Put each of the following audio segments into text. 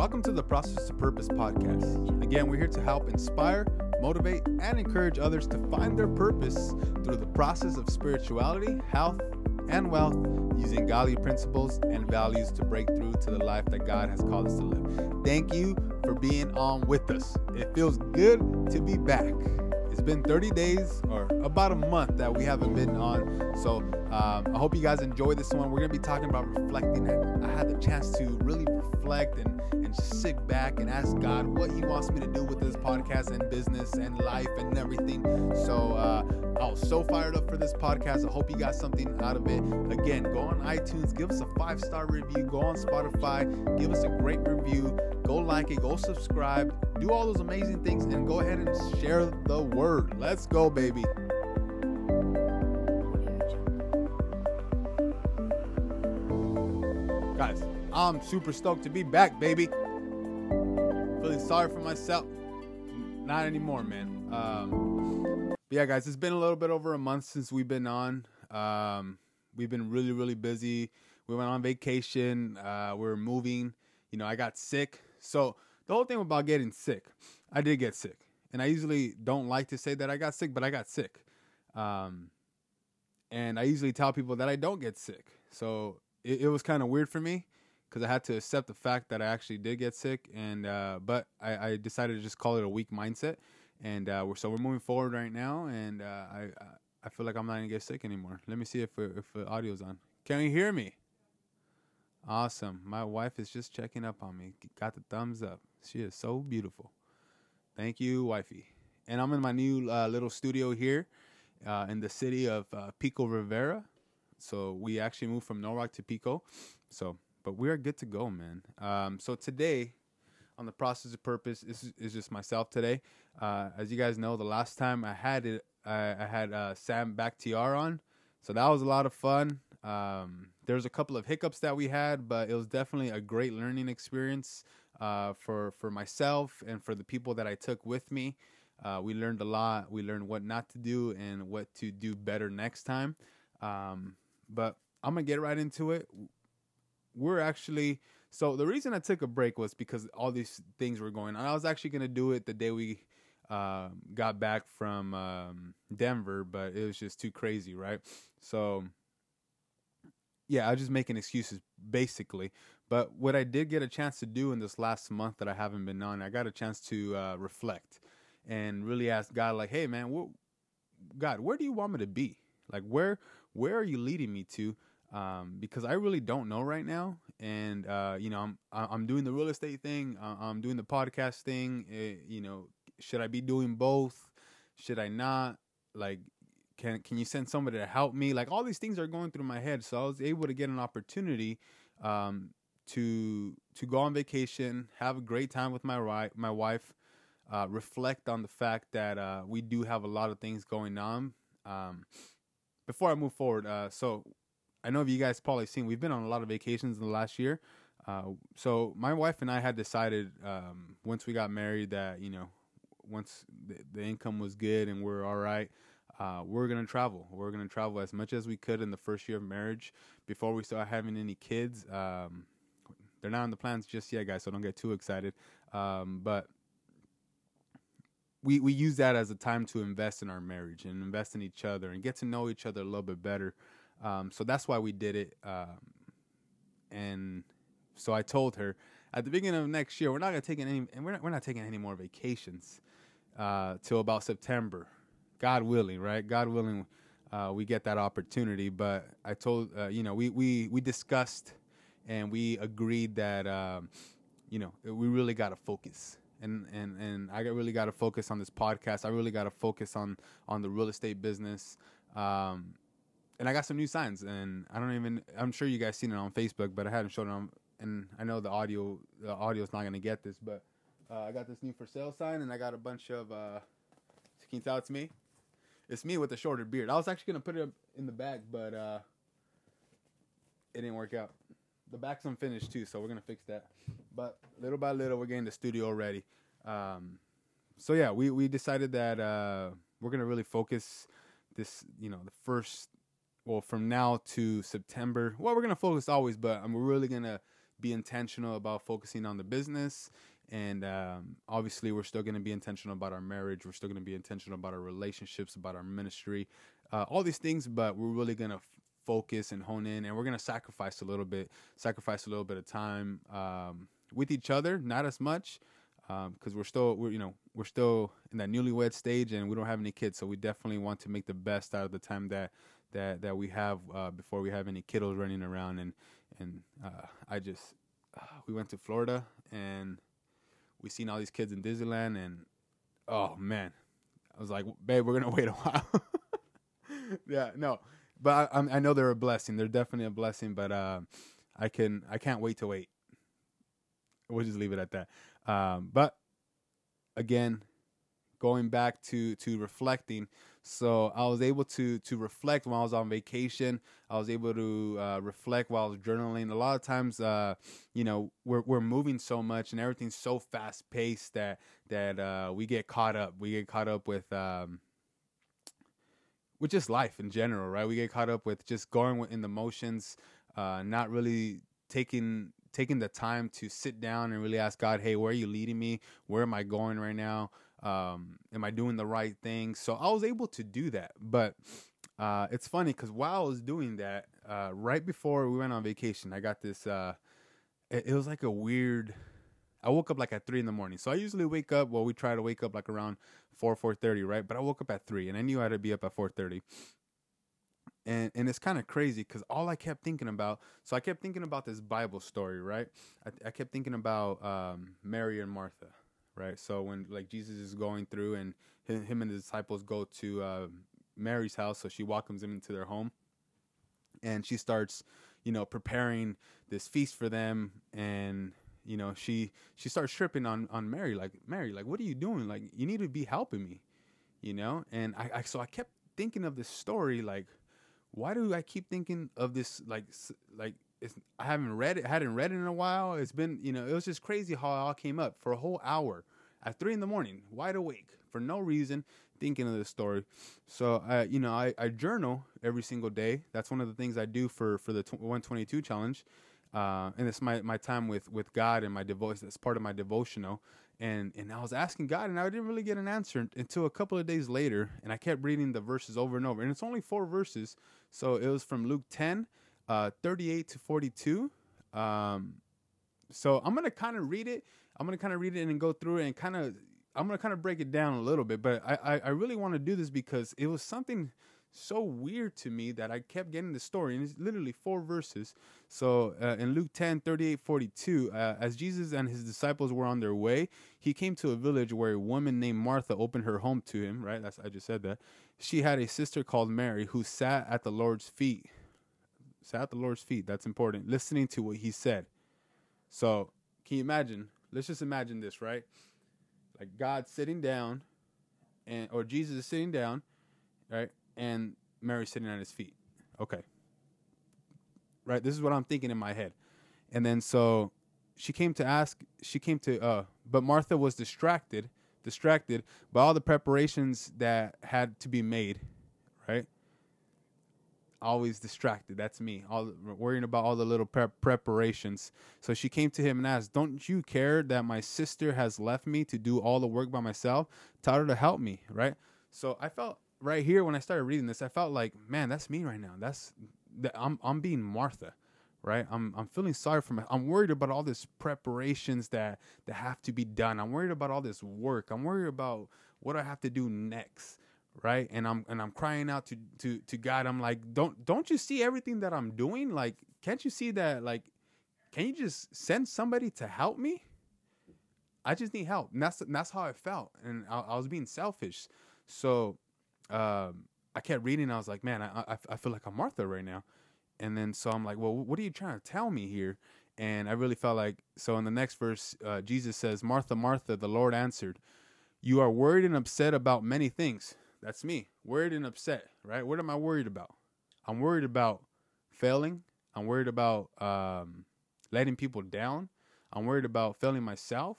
Welcome to the Process to Purpose podcast. Again, we're here to help inspire, motivate, and encourage others to find their purpose through the process of spirituality, health, and wealth using godly principles and values to break through to the life that God has called us to live. Thank you for being on with us. It feels good to be back. It's been 30 days or about a month that we haven't been on. So um, I hope you guys enjoy this one. We're going to be talking about reflecting. I had the chance to really reflect and, just sit back and ask God what He wants me to do with this podcast and business and life and everything. So uh, I was so fired up for this podcast. I hope you got something out of it. Again, go on iTunes, give us a five star review. Go on Spotify, give us a great review. Go like it, go subscribe, do all those amazing things, and go ahead and share the word. Let's go, baby. Guys, I'm super stoked to be back, baby. Feeling sorry for myself. Not anymore, man. Um, but yeah, guys, it's been a little bit over a month since we've been on. Um, we've been really, really busy. We went on vacation. Uh, we are moving. You know, I got sick. So the whole thing about getting sick, I did get sick, and I usually don't like to say that I got sick, but I got sick. Um, and I usually tell people that I don't get sick. So it, it was kind of weird for me because I had to accept the fact that I actually did get sick, and uh, but I, I, decided to just call it a weak mindset, and uh, we're, so we're moving forward right now, and uh, I I feel like I'm not gonna get sick anymore. Let me see if if the audio's on. Can you hear me? Awesome. My wife is just checking up on me. Got the thumbs up. She is so beautiful. Thank you, wifey. And I'm in my new uh, little studio here uh, in the city of uh, Pico Rivera. So we actually moved from Norwalk to Pico. So, but we are good to go, man. Um, so today, on the process of purpose, is is just myself today. Uh, as you guys know, the last time I had it, I, I had uh, Sam Bakhtiar on. So that was a lot of fun. Um, was a couple of hiccups that we had, but it was definitely a great learning experience uh, for for myself and for the people that I took with me. Uh, we learned a lot. We learned what not to do and what to do better next time. Um, but I'm gonna get right into it. We're actually so the reason I took a break was because all these things were going on. I was actually gonna do it the day we uh, got back from um, Denver, but it was just too crazy, right? So yeah, I was just making excuses basically. But what I did get a chance to do in this last month that I haven't been on, I got a chance to uh, reflect and really ask God, like, "Hey, man, what, God, where do you want me to be? Like, where where are you leading me to?" Um, because I really don't know right now, and uh, you know, I'm I'm doing the real estate thing, I'm doing the podcast thing. It, eh, you know, should I be doing both? Should I not? Like, can can you send somebody to help me? Like all these things are going through my head. So I was able to get an opportunity um, to to go on vacation, have a great time with my my wife, uh, reflect on the fact that uh, we do have a lot of things going on. Um, before I move forward, uh, so I know you guys probably seen we've been on a lot of vacations in the last year. Uh, so my wife and I had decided um, once we got married that you know once the, the income was good and we're all right uh, we're gonna travel. We're gonna travel as much as we could in the first year of marriage before we start having any kids. Um, they're not in the plans just yet, guys, so don't get too excited. Um, but we we use that as a time to invest in our marriage and invest in each other and get to know each other a little bit better. Um, so that's why we did it. Um, and so I told her at the beginning of next year we're not gonna take any and we're not, we're not taking any more vacations uh, till about September God willing, right? God willing, uh, we get that opportunity. But I told, uh, you know, we, we, we discussed and we agreed that, um, you know, we really got to focus. And, and, and I really got to focus on this podcast. I really got to focus on, on the real estate business. Um, and I got some new signs and I don't even, I'm sure you guys seen it on Facebook, but I hadn't shown it on, and I know the audio, the audio is not to get this, but uh, I got this new for sale sign and I got a bunch of, uh, can you tell it's me? It's me with a shorter beard. I was actually gonna put it in the back, but uh, it didn't work out. The back's unfinished too, so we're gonna fix that. But little by little, we're getting the studio ready. Um, so yeah, we we decided that uh, we're gonna really focus this, you know, the first, well, from now to September. Well, we're gonna focus always, but we're really gonna be intentional about focusing on the business. And um, obviously, we're still going to be intentional about our marriage. We're still going to be intentional about our relationships, about our ministry, uh, all these things. But we're really going to f- focus and hone in, and we're going to sacrifice a little bit, sacrifice a little bit of time um, with each other, not as much because um, we're still we're you know we're still in that newlywed stage and we don't have any kids so we definitely want to make the best out of the time that that that we have uh, before we have any kiddos running around. And and uh, I just uh, we went to Florida and we seen all these kids in Disneyland and oh man. I was like babe we're gonna wait a while. Yeah no but I, I know they're a blessing. They're definitely a blessing but uh, I can I can't wait to wait. We'll just leave it at that. Um, but again, going back to to reflecting, so I was able to to reflect when I was on vacation. I was able to uh, reflect while I was journaling. A lot of times, uh, you know, we're we're moving so much and everything's so fast paced that that uh, we get caught up. We get caught up with. Um, with just life in general, right? We get caught up with just going in the motions, uh, not really taking taking the time to sit down and really ask God, hey, where are you leading me? Where am I going right now? Um, am I doing the right thing? So I was able to do that. But uh, it's funny because while I was doing that, uh, right before we went on vacation, I got this. Uh, it, it was like a weird. I woke up like at three in the morning. So I usually wake up. Well, we try to wake up like around four, four thirty, right? But I woke up at three, and I knew I had to be up at four thirty and and it's kind of crazy because all I kept thinking about, so I kept thinking about this Bible story, right? I, I kept thinking about um, Mary and Martha, right? So when like Jesus is going through and him, and the disciples go to uh, Mary's house, so she welcomes him into their home, and she starts, you know, preparing this feast for them, and you know she she starts tripping on on Mary, like Mary, like what are you doing? Like you need to be helping me, you know? And I, I so I kept thinking of this story, like why do I keep thinking of this like like it's, I haven't read it, hadn't read it in a while. It's been, you know, it was just crazy how it all came up for a whole hour at three in the morning, wide awake for no reason, thinking of this story. So, uh, you know, I, I journal every single day. That's one of the things I do for for the 122 challenge, uh, and it's my my time with with God and my devotion. It's part of my devotional and and I was asking God, and I didn't really get an answer until a couple of days later. And I kept reading the verses over and over, and it's only four verses, so it was from Luke 10, uh, 38 to 42. Um, so I'm gonna kind of read it. I'm gonna kind of read it and go through it and kind of I'm gonna kind of break it down a little bit. But I I, I really want to do this because it was something so weird to me that I kept getting the story, and it's literally four verses. So uh, in Luke 10 38 42, uh, as Jesus and his disciples were on their way, he came to a village where a woman named Martha opened her home to him, right? That's I just said that. She had a sister called Mary who sat at the Lord's feet. At the Lord's feet, that's important, listening to what he said. So can you imagine? Let's just imagine this, right? Like God sitting down and or Jesus is sitting down, right? and Mary sitting at his feet. Okay. Right? This is what I'm thinking in my head. And then so she came to ask, she came to, uh, but Martha was distracted, distracted by all the preparations that had to be made? Always distracted. That's me. All worrying about all the little prep preparations. So she came to him and asked, "Don't you care that my sister has left me to do all the work by myself? Tell her to help me." Right. So I felt right here when I started reading this, I felt like, man, that's me right now. That's that I'm I'm being Martha, right? I'm I'm feeling sorry for my. I'm worried about all this preparations that that have to be done. I'm worried about all this work. I'm worried about what I have to do next, right? And I'm and I'm crying out to to to God. I'm like, don't don't you see everything that I'm doing? Like, can't you see that? Like, can you just send somebody to help me? I just need help. And that's that's how I felt, and I, I was being selfish. So um, I kept reading. I was like, man, I, I, I feel like I'm Martha right now. And then so I'm like, well, what are you trying to tell me here? And I really felt like so. In the next verse, uh, Jesus says, "Martha, Martha, the Lord answered, you are worried and upset about many things." That's me, worried and upset. Right? What am I worried about? I'm worried about failing. I'm worried about um, letting people down. I'm worried about failing myself.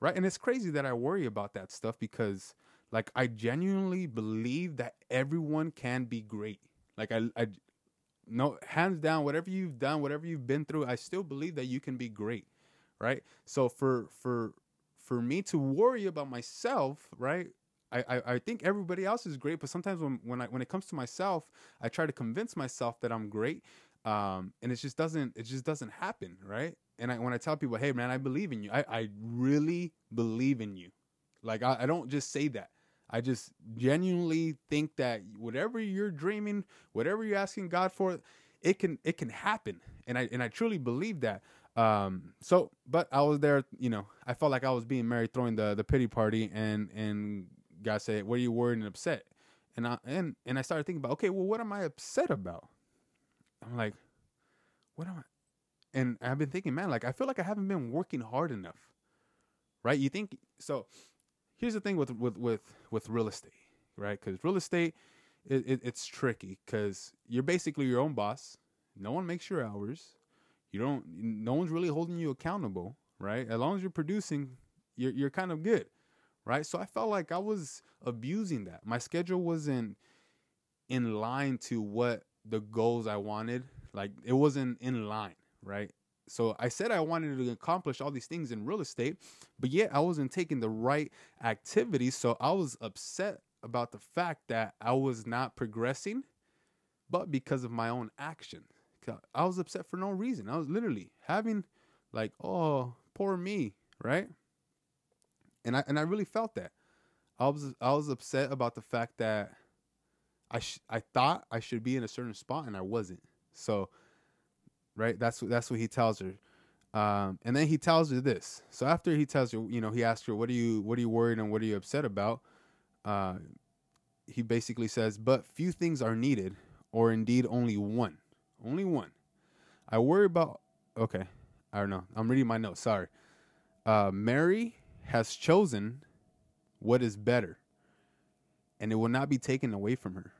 Right? And it's crazy that I worry about that stuff because like I genuinely believe that everyone can be great. Like I, I no hands down whatever you've done whatever you've been through i still believe that you can be great right so for for for me to worry about myself right I, I, I think everybody else is great but sometimes when when i when it comes to myself i try to convince myself that i'm great um and it just doesn't it just doesn't happen right? And I, when i tell people hey man i believe in you i, I really believe in you. Like I, I don't just say that. I just genuinely think that whatever you're dreaming, whatever you're asking God for, it can it can happen, and I and I truly believe that. Um, so, but I was there, you know, I felt like I was being married, throwing the the pity party, and and God said, "What are you worried and upset?" And I and and I started thinking about, okay, well, what am I upset about? I'm like, what am I? And I've been thinking, man, like I feel like I haven't been working hard enough, right? You think so? here's the thing with with with with real estate, right? Because real estate, it, it, it's tricky because you're basically your own boss. No one makes your hours. You don't. No one's really holding you accountable, right? As long as you're producing, you're you're kind of good, right? So I felt like I was abusing that. My schedule wasn't in line to what the goals I wanted. Like it wasn't in line, right? So I said I wanted to accomplish all these things in real estate, but yet I wasn't taking the right activities. So I was upset about the fact that I was not progressing, but because of my own action. I was upset for no reason. I was literally having like, oh, poor me, right? And I and I really felt that. I was I was upset about the fact that I sh- I thought I should be in a certain spot and I wasn't. So right? That's that's what he tells her. Um, and then he tells her this. So after he tells her, you know, he asks her, "What are you What are you worried and what are you upset about?" Uh, he basically says, "But few things are needed, or indeed only one, only one. I worry about." Okay, I don't know. I'm reading my notes. Sorry. Uh, Mary has chosen what is better, and it will not be taken away from her.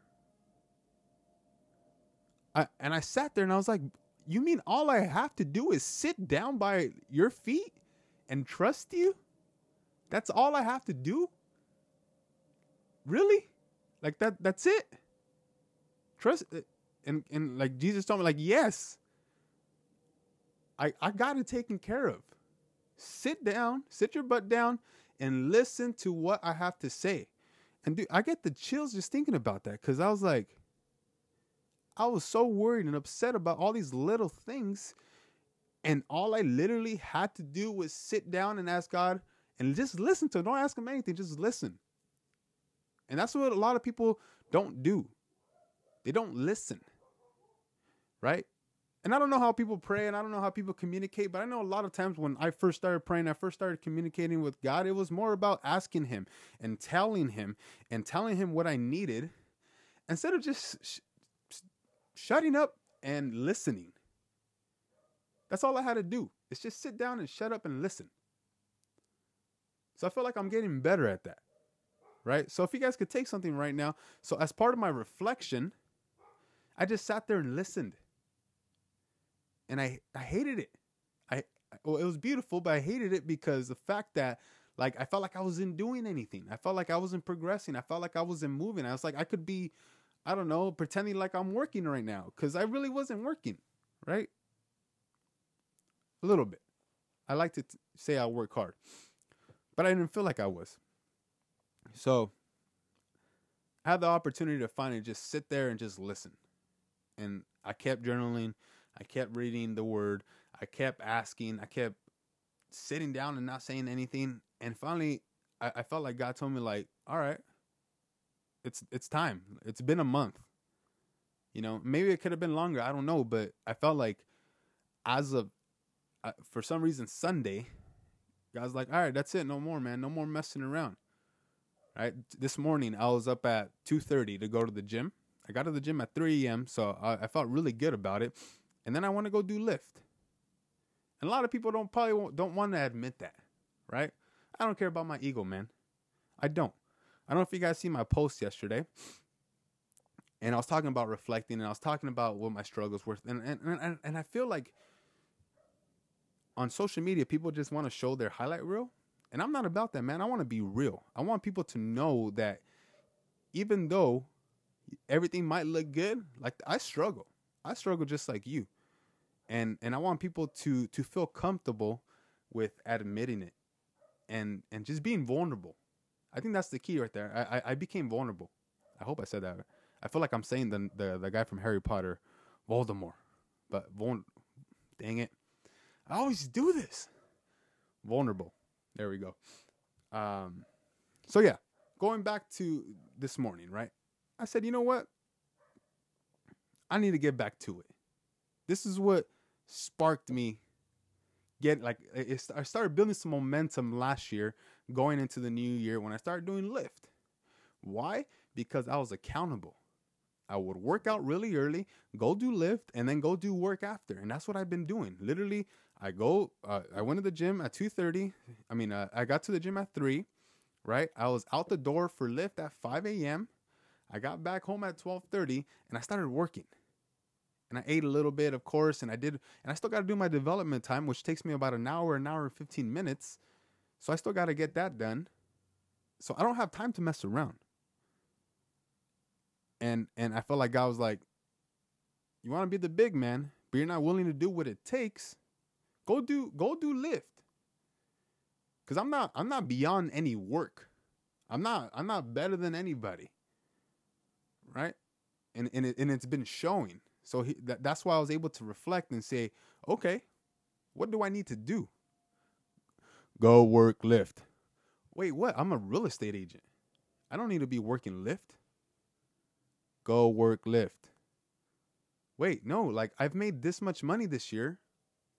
I, and I sat there and I was like, you mean all I have to do is sit down by your feet and trust you? That's all I have to do? Really? Like that that's it? Trust uh, and and like Jesus told me like yes. I I got it taken care of. Sit down, sit your butt down and listen to what I have to say. And dude, I get the chills just thinking about that cuz I was like I was so worried and upset about all these little things. And all I literally had to do was sit down and ask God and just listen to him. Don't ask him anything, just listen. And that's what a lot of people don't do. They don't listen. Right? And I don't know how people pray and I don't know how people communicate, but I know a lot of times when I first started praying, I first started communicating with God, it was more about asking Him and telling Him and telling Him what I needed instead of just shutting up and listening. That's all I had to do. It's just sit down and shut up and listen. So I feel like I'm getting better at that. Right? So if you guys could take something right now. So as part of my reflection, I just sat there and listened. And I I hated it. I well, it was beautiful, but I hated it because the fact that like I felt like I wasn't doing anything. I felt like I wasn't progressing. I felt like I wasn't moving. I was like I could be I don't know, pretending like I'm working right now because I really wasn't working, right? A little bit. I like to t- say I work hard, but I didn't feel like I was. So I had the opportunity to finally just sit there and just listen. And I kept journaling, I kept reading the word, I kept asking, I kept sitting down and not saying anything. And finally, I, I felt like God told me, like, all right, it's it's time. It's been a month. You know, maybe it could have been longer. I don't know, but I felt like as of uh, for some reason Sunday, God's like, all right, that's it, no more, man, no more messing around. Right. This morning I was up at two thirty to go to the gym. I got to the gym at three a.m., so I, I felt really good about it. And then I want to go do Lyft. And a lot of people don't probably don't want to admit that, right? I don't care about my ego, man. I don't. I don't know if you guys see my post yesterday. And I was talking about reflecting and I was talking about what my struggles were. And and, and, and I feel like on social media, people just want to show their highlight reel. And I'm not about that, man. I want to be real. I want people to know that even though everything might look good, like I struggle. I struggle just like you. And and I want people to to feel comfortable with admitting it and and just being vulnerable. I think that's the key right there. I I, I became vulnerable. I hope I said that. I feel like I'm saying the the, the guy from Harry Potter, Voldemort, but vul- dang it, I always do this. Vulnerable. There we go. Um, so yeah, going back to this morning, right? I said, you know what? I need to get back to it. This is what sparked me get like it, I started building some momentum last year going into the new year when I started doing Lyft. Why? Because I was accountable. I would work out really early, go do Lyft, and then go do work after, and that's what I've been doing. Literally, I go, uh, I went to the gym at two thirty. I mean, uh, I got to the gym at three, right? I was out the door for Lyft at five a.m. I got back home at twelve thirty, and I started working and I ate a little bit, of course, and I did, and I still got to do my development time, which takes me about an hour, an hour and 15 minutes. So I still got to get that done. So I don't have time to mess around. And and I felt like God was like, you want to be the big man, but you're not willing to do what it takes. Go do go do Lyft. Cause I'm not I'm not beyond any work. I'm not I'm not better than anybody. Right? And and it, and it's been showing. So he, that, that's why I was able to reflect and say, okay, what do I need to do? Go work Lyft. Wait, what? I'm a real estate agent. I don't need to be working Lyft. Go work Lyft. Wait, no, like I've made this much money this year.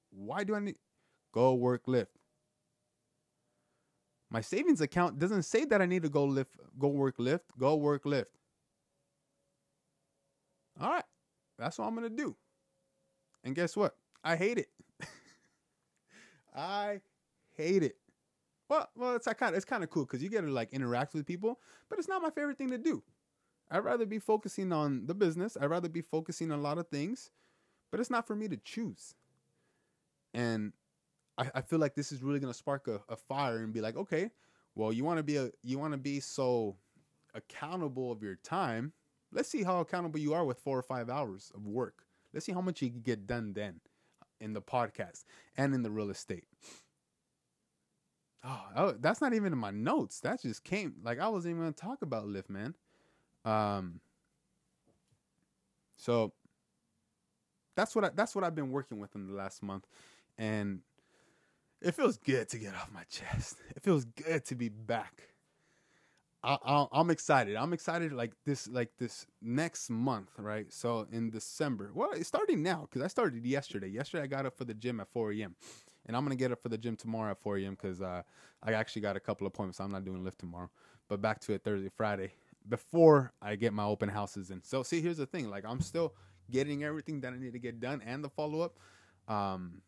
Why do I need go work Lyft? My savings account doesn't say that I need to go Lyft, go work Lyft, go work Lyft. All right. That's what I'm gonna do. And guess what? I hate it. I hate it. Well, well, it's kind of it's kind of cool because you get to like interact with people, but it's not my favorite thing to do. I'd rather be focusing on the business. I'd rather be focusing on a lot of things, but it's not for me to choose. And I, I feel like this is really gonna spark a, a fire and be like, okay, well, you want to be a you want to be so accountable of your time Let's see how accountable you are with four or five hours of work. Let's see how much you can get done then in the podcast and in the real estate. Oh, that's not even in my notes. That just came like I wasn't even gonna talk about Lyft, man. Um, so that's what I, that's what I've been working with in the last month, and it feels good to get off my chest. It feels good to be back I, am excited. I'm excited like this like this next month, right? So in December. Well, it's starting now because I started yesterday. Yesterday I got up for the gym at 4 a.m. And I'm gonna get up for the gym tomorrow at 4 a.m. because uh, I actually got a couple appointments. I'm not doing Lyft tomorrow, but back to it Thursday, Friday before I get my open houses in. So see, here's the thing: like I'm still getting everything that I need to get done and the follow up. Um,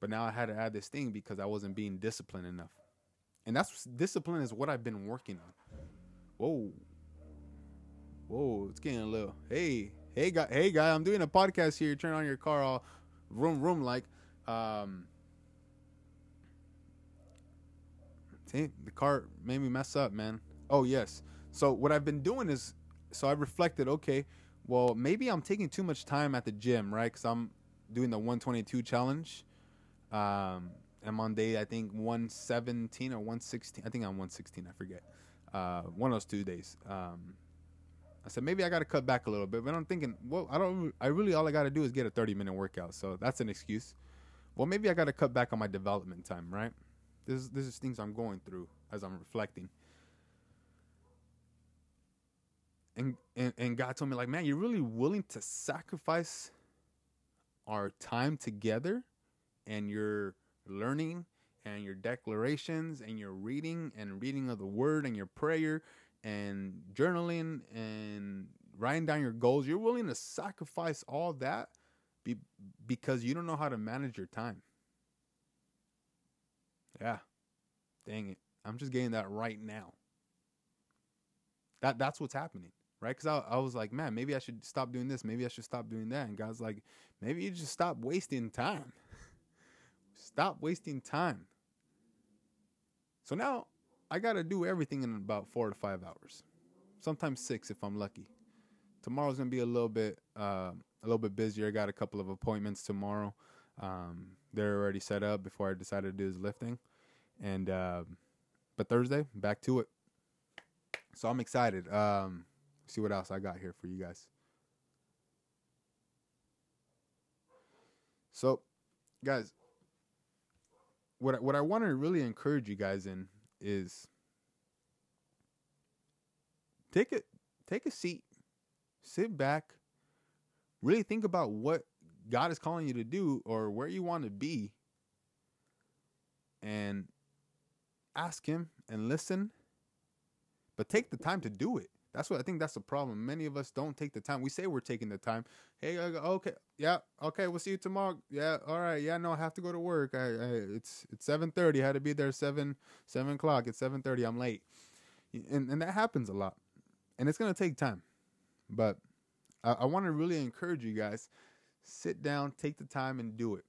but now I had to add this thing because I wasn't being disciplined enough. And that's discipline is what I've been working on. Whoa. Whoa, it's getting a little. Hey, hey guy, hey guy, I'm doing a podcast here. Turn on your car all room room like um See, the car made me mess up, man. Oh, yes. So what I've been doing is so I reflected, okay, well, maybe I'm taking too much time at the gym, right? Cuz I'm doing the 122 challenge. Um I'm on day I think 117 or 116. I think I'm 116. I forget. Uh, one of those two days. Um, I said maybe I got to cut back a little bit, but I'm thinking, well, I don't. I really all I got to do is get a 30 minute workout, so that's an excuse. Well, maybe I got to cut back on my development time, right? This this is things I'm going through as I'm reflecting. And, and and God told me like, man, you're really willing to sacrifice our time together and your learning and your declarations and your reading and reading of the word and your prayer and journaling and writing down your goals, you're willing to sacrifice all that be, because you don't know how to manage your time. Yeah. Dang it. I'm just getting that right now. That that's what's happening, right? Because I, I was like, man, maybe I should stop doing this. Maybe I should stop doing that. And God's like, maybe you just stop wasting time. Stop wasting time. So now I got to do everything in about four to five hours, sometimes six if I'm lucky, tomorrow's gonna be a little bit uh, a little bit busier. I got a couple of appointments tomorrow. Um, they're already set up before I decided to do this lifting, and uh, but Thursday back to it. So I'm excited. Um, see what else I got here for you guys. So, guys, what what I want to really encourage you guys in is take it take a seat, sit back, really think about what God is calling you to do or where you want to be and ask him and listen but take the time to do it that's what i think that's the problem. Many of us don't take the time. We say we're taking the time. Hey uh, okay yeah okay we'll see you tomorrow. Yeah all right yeah no i have to go to work. I, I it's it's 7.30 i had to be there 7 7 o'clock. It's 7.30 i'm late. And, and that happens a lot. And it's to take time. But I, I want to really encourage you guys sit down, take the time, and do it.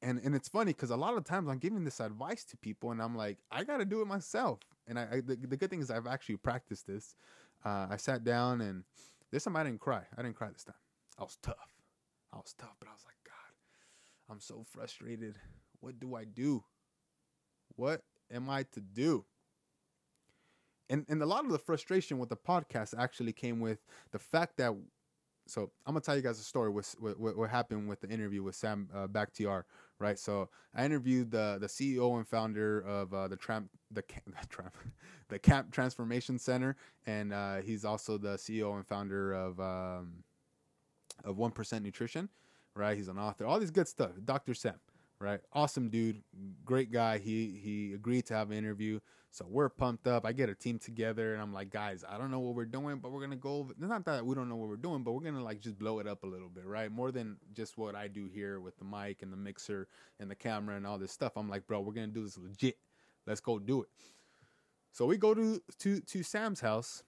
And and it's funny because a lot of times I'm giving this advice to people, and I'm like, I got to do it myself. And I, I the, the, good thing is I've actually practiced this. Uh, I sat down, and this time I didn't cry. I didn't cry this time. I was tough. I was tough, but I was like, God, I'm so frustrated. What do I do? What am I to do? And and a lot of the frustration with the podcast actually came with the fact that so I'm gonna tell you guys a story. With what, what happened with the interview with Sam uh, Bakhtiar, right? So I interviewed the the CEO and founder of uh, the Tramp the, the Tramp the Camp Transformation Center, and uh, he's also the CEO and founder of um, of One Percent Nutrition, right? He's an author, all these good stuff. Dr. Sam, right? Awesome dude, great guy. He he agreed to have an interview. So we're pumped up. I get a team together and I'm like, guys, I don't know what we're doing, but we're gonna go over not that we don't know what we're doing, but we're gonna like just blow it up a little bit, right? More than just what I do here with the mic and the mixer and the camera and all this stuff. I'm like, bro, we're gonna do this legit. Let's go do it. So we go to to to Sam's house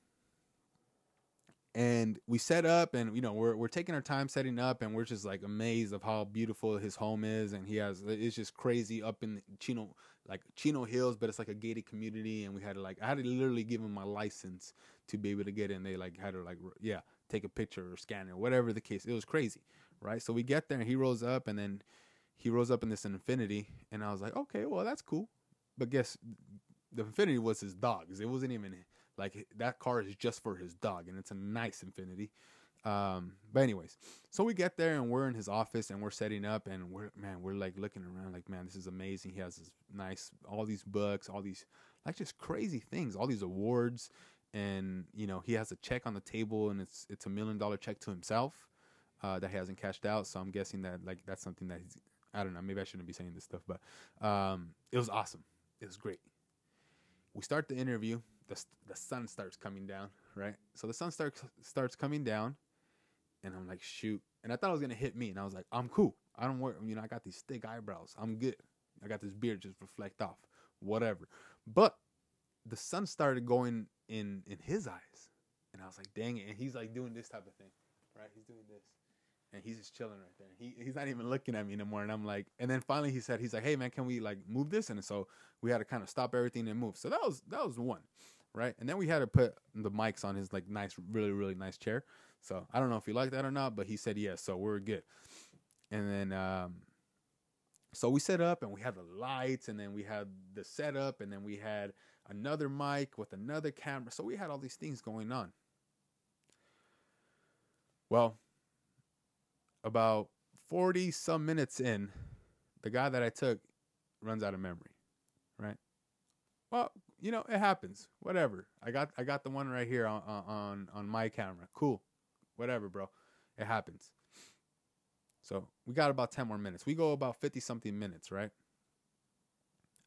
and we set up and you know we're we're taking our time setting up and we're just like amazed of how beautiful his home is and he has it's just crazy up in Chino like Chino Hills but it's like a gated community and we had to like I had to literally give him my license to be able to get in. They like had to like yeah take a picture or scan it or whatever the case it was crazy right? So we get there and he rolls up and then he rolls up in this Infiniti, and I was like okay well that's cool. But guess the Infiniti was his dog's. It wasn't even like that car is just for his dog, and it's a nice Infiniti. Um, but anyways, so we get there and we're in his office and we're setting up and we're man, we're like looking around like man, this is amazing. He has this nice all these books, all these like just crazy things, all these awards, and you know he has a check on the table and it's it's a million dollar check to himself uh, that he hasn't cashed out. So I'm guessing that like that's something that he's I don't know. Maybe I shouldn't be saying this stuff, but um, it was awesome. It was great. We start the interview the the sun starts coming down, right? So the sun starts starts coming down, and I'm like, shoot. And I thought it was gonna hit me, and I was like, I'm cool. I don't worry. You know, I got these thick eyebrows. I'm good. I got this beard just reflect off, whatever. But the sun started going in in his eyes, and I was like, dang it. And he's like doing this type of thing, right? He's doing this and he's just chilling right there. He he's not even looking at me anymore. And I'm like, and then finally he said, he's like, hey man, can we like move this? And so we had to kind of stop everything and move. So that was that was one right? And then we had to put the mics on his like nice, really, really nice chair. So I don't know if he liked that or not, but he said yes, so we're good. And then um so we set up and we had the lights and then we had the setup and then we had another mic with another camera. So we had all these things going on. Well, about 40 some minutes in, the guy that I took runs out of memory, right? Well, you know, it happens. Whatever. I got I got the one right here on on on my camera. Cool. Whatever, bro. It happens. So we got about 10 more minutes. We go about 50 something minutes, right?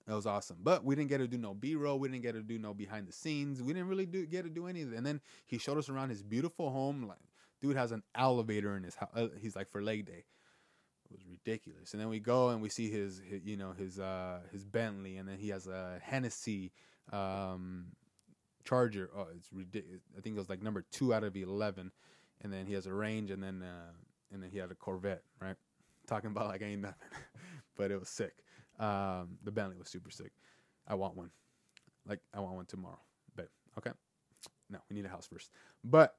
That was awesome. But we didn't get to do no B roll. We didn't get to do no behind the scenes. We didn't really do get to do anything. And then he showed us around his beautiful home. Like, dude has an elevator in his house. Uh, he's like for leg day. It was ridiculous. And then we go and we see his, his you know, his uh his Bentley, and then he has a Hennessey um, Charger. Oh, it's ridiculous. I think it was like number two out of eleven, and then he has a range, and then uh, and then he had a Corvette. Right, talking about like ain't nothing, but it was sick. Um, the Bentley was super sick. I want one. Like I want one tomorrow. But okay, no, we need a house first. But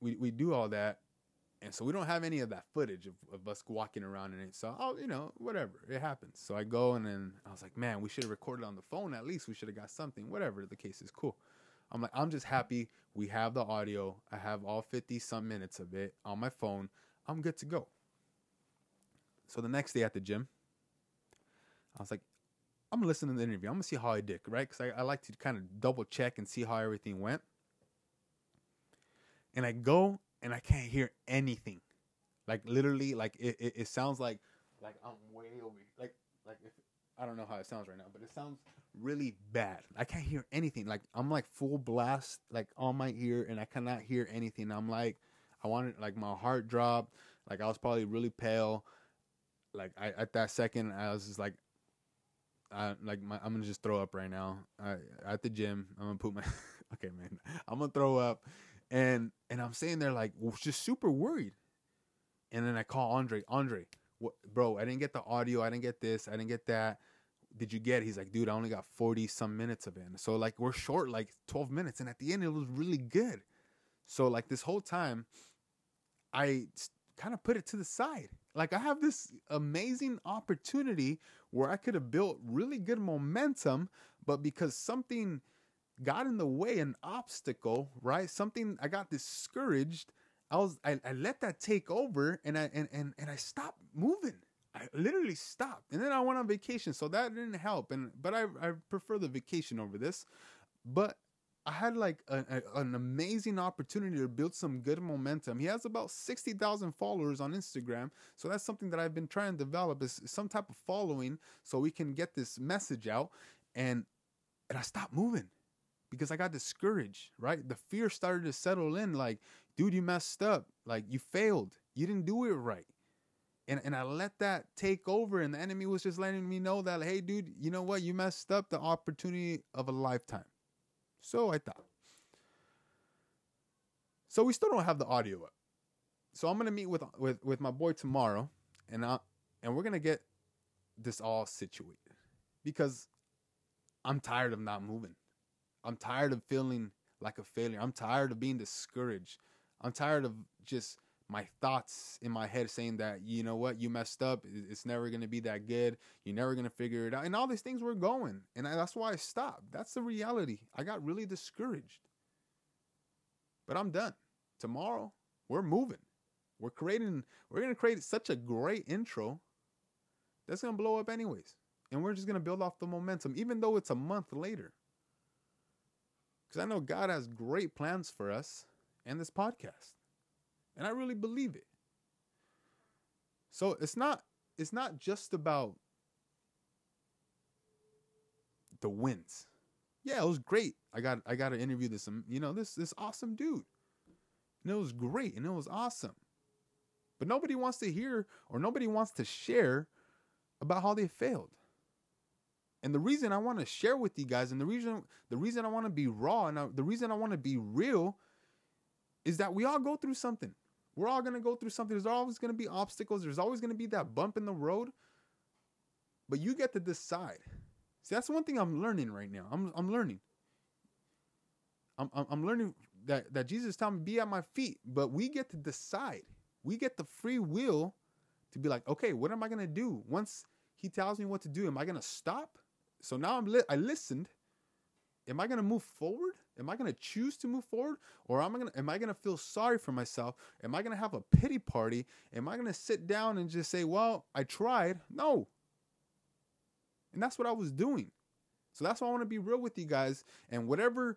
we we do all that, and so we don't have any of that footage of, of us walking around in it. So oh, you know, whatever, it happens. So I go and then I was like, man, we should have recorded on the phone at least. We should have got something. Whatever the case is, cool. I'm like, I'm just happy we have the audio. I have all 50 some minutes of it on my phone. I'm good to go. So the next day at the gym, I was like, I'm gonna listen to the interview. I'm gonna see how I did, right? Because I, I like to kind of double check and see how everything went. And I go and I can't hear anything. Like literally, like it, it, it sounds like like I'm way over like like if I don't know how it sounds right now, but it sounds really bad. I can't hear anything. Like I'm like full blast, like on my ear, and I cannot hear anything. I'm like, I wanted like my heart dropped. Like I was probably really pale. Like I at that second, I was just like, I like my, I'm gonna just throw up right now. I, at the gym, I'm gonna put my okay, man. I'm gonna throw up, and and I'm saying there like just super worried. And then I call Andre. Andre, what, bro? I didn't get the audio. I didn't get this. I didn't get that. Did you get? He's like, dude, I only got 40 some minutes of it. So like we're short like 12 minutes, and at the end it was really good. So like this whole time, I kind of put it to the side. Like I have this amazing opportunity where I could have built really good momentum, but because something got in the way, an obstacle, right? Something I got discouraged. I was I, I let that take over and I and, and and I stopped moving. I literally stopped. And then I went on vacation, so that didn't help. And but I I prefer the vacation over this. But I had like a, a, an amazing opportunity to build some good momentum. He has about 60,000 followers on Instagram. So that's something that I've been trying to develop is some type of following so we can get this message out. And and I stopped moving because I got discouraged, right? The fear started to settle in like, dude, you messed up. Like you failed. You didn't do it right. And, and I let that take over, and the enemy was just letting me know that, hey, dude, you know what? You messed up the opportunity of a lifetime. So I thought. So we still don't have the audio up. So I'm gonna meet with with with my boy tomorrow, and I and we're gonna get this all situated because I'm tired of not moving. I'm tired of feeling like a failure. I'm tired of being discouraged. I'm tired of just my thoughts in my head saying that you know what? You messed up. It's never going to be that good. You're never going to figure it out. And all these things were going and I, that's why i stopped. That's the reality. I got really discouraged. But i'm done. Tomorrow we're moving. We're creating we're going to create such a great intro that's going to blow up anyways. And we're just going to build off the momentum even though it's a month later. Because i know god has great plans for us and this podcast and I really believe it. So it's not it's not just about the wins. Yeah, it was great. I got I got to interview this you know this this awesome dude. And it was great and it was awesome. But nobody wants to hear or nobody wants to share about how they failed. And the reason I want to share with you guys and the reason the reason I want to be raw and I, the reason I want to be real is that we all go through something. We're all going to go through something. There's always going to be obstacles. There's always going to be that bump in the road. But you get to decide. See, that's one thing I'm learning right now. I'm, I'm learning. I'm, I'm learning that, that Jesus telling me, be at my feet. But we get to decide. We get the free will to be like, okay, what am I going to do? Once he tells me what to do, am I going to stop? So now I'm li- I listened. Am I going to move forward? Am I going to choose to move forward or am I going to am I going to feel sorry for myself? Am I going to have a pity party? Am I going to sit down and just say, "Well, I tried"? No. And that's what I was doing. So that's why I want to be real with you guys and whatever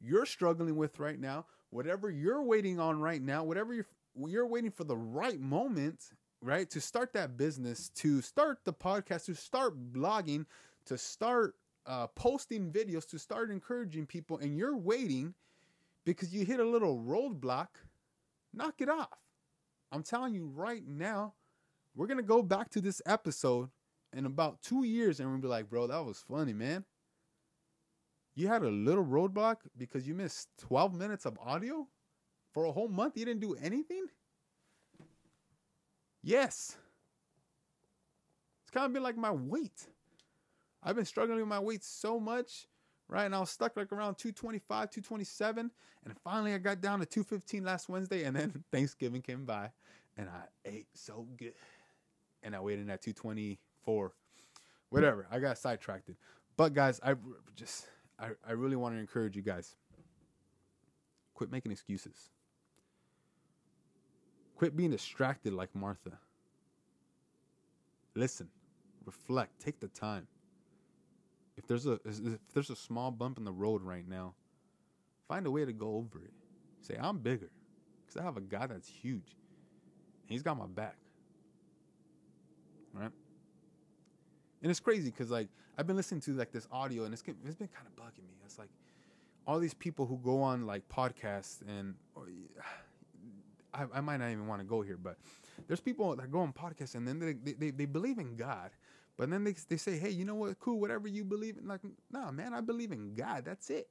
you're struggling with right now, whatever you're waiting on right now, whatever you're you're waiting for the right moment, right? To start that business, to start the podcast, to start blogging, to start uh, posting videos to start encouraging people and you're waiting because you hit a little roadblock, knock it off. I'm telling you right now, we're going to go back to this episode in about two years and we'll be like, bro, that was funny, man. You had a little roadblock because you missed 12 minutes of audio for a whole month. You didn't do anything? Yes. It's kind of been like my weight. I've been struggling with my weight so much, right? And I was stuck like around 225, 227. And finally I got down to 215 last Wednesday. And then Thanksgiving came by and I ate so good. And I weighed in at 224. Whatever. I got sidetracked. But guys, I just I, I really want to encourage you guys. Quit making excuses. Quit being distracted like Martha. Listen, reflect, take the time. There's a if there's a small bump in the road right now, find a way to go over it. Say, I'm bigger. Because I have a guy that's huge. and He's got my back. Right? And it's crazy because like I've been listening to like this audio and it's it's been kind of bugging me. It's like all these people who go on like podcasts and or, I, I might not even want to go here, but there's people that go on podcasts and then they, they, they believe in God, but then they, they say, hey, you know what? Cool, whatever you believe in. Like, nah, man, I believe in God. That's it.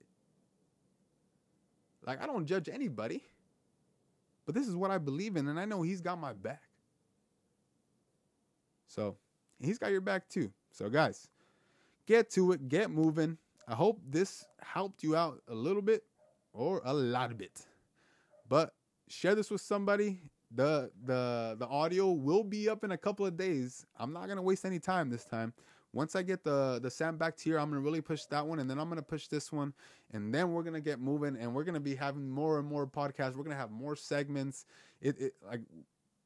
Like, I don't judge anybody, but this is what I believe in, and I know He's got my back. So, He's got your back too. So, guys, get to it, get moving. I hope this helped you out a little bit or a lot of bit. But share this with somebody. The the the audio will be up in a couple of days. I'm not gonna waste any time this time. Once I get the the Sam back to here, I'm gonna really push that one, and then I'm gonna push this one, and then we're gonna get moving, and we're gonna be having more and more podcasts. We're gonna have more segments. It, it like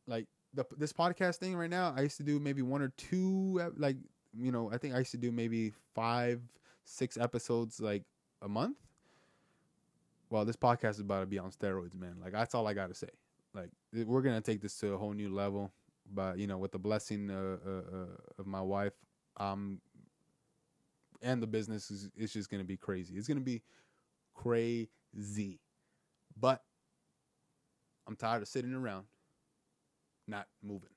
like the this podcast thing right now. I used to do maybe one or two, like you know, I think I used to do maybe five, six episodes like a month well, this podcast is about to be on steroids, man. Like that's all I gotta say. Like we're gonna take this to a whole new level. But you know, with the blessing uh, uh, uh, of my wife, um, and the business is it's just gonna be crazy. It's gonna be crazy. But I'm tired of sitting around, not moving.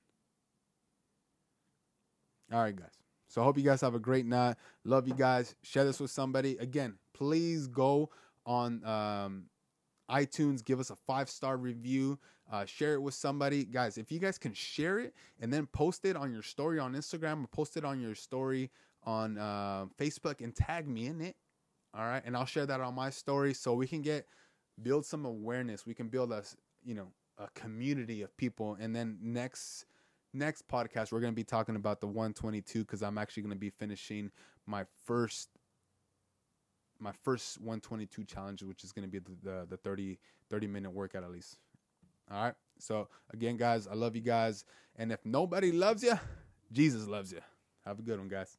All right, guys. So I hope you guys have a great night. Love you guys. Share this with somebody. Again, please go on um, iTunes. Give us a five star review. Uh, share it with somebody, guys. If you guys can share it and then post it on your story on Instagram or post it on your story on uh, Facebook and tag me in it. All right, and I'll share that on my story so we can get build some awareness. We can build a you know a community of people, and then next next podcast we're going to be talking about the 122 because I'm actually going to be finishing my first my first 122 challenge, which is going to be the, the, the 30, 30 minute workout at least. All right. So again, guys, I love you guys. And if nobody loves you, Jesus loves you. Have a good one, guys.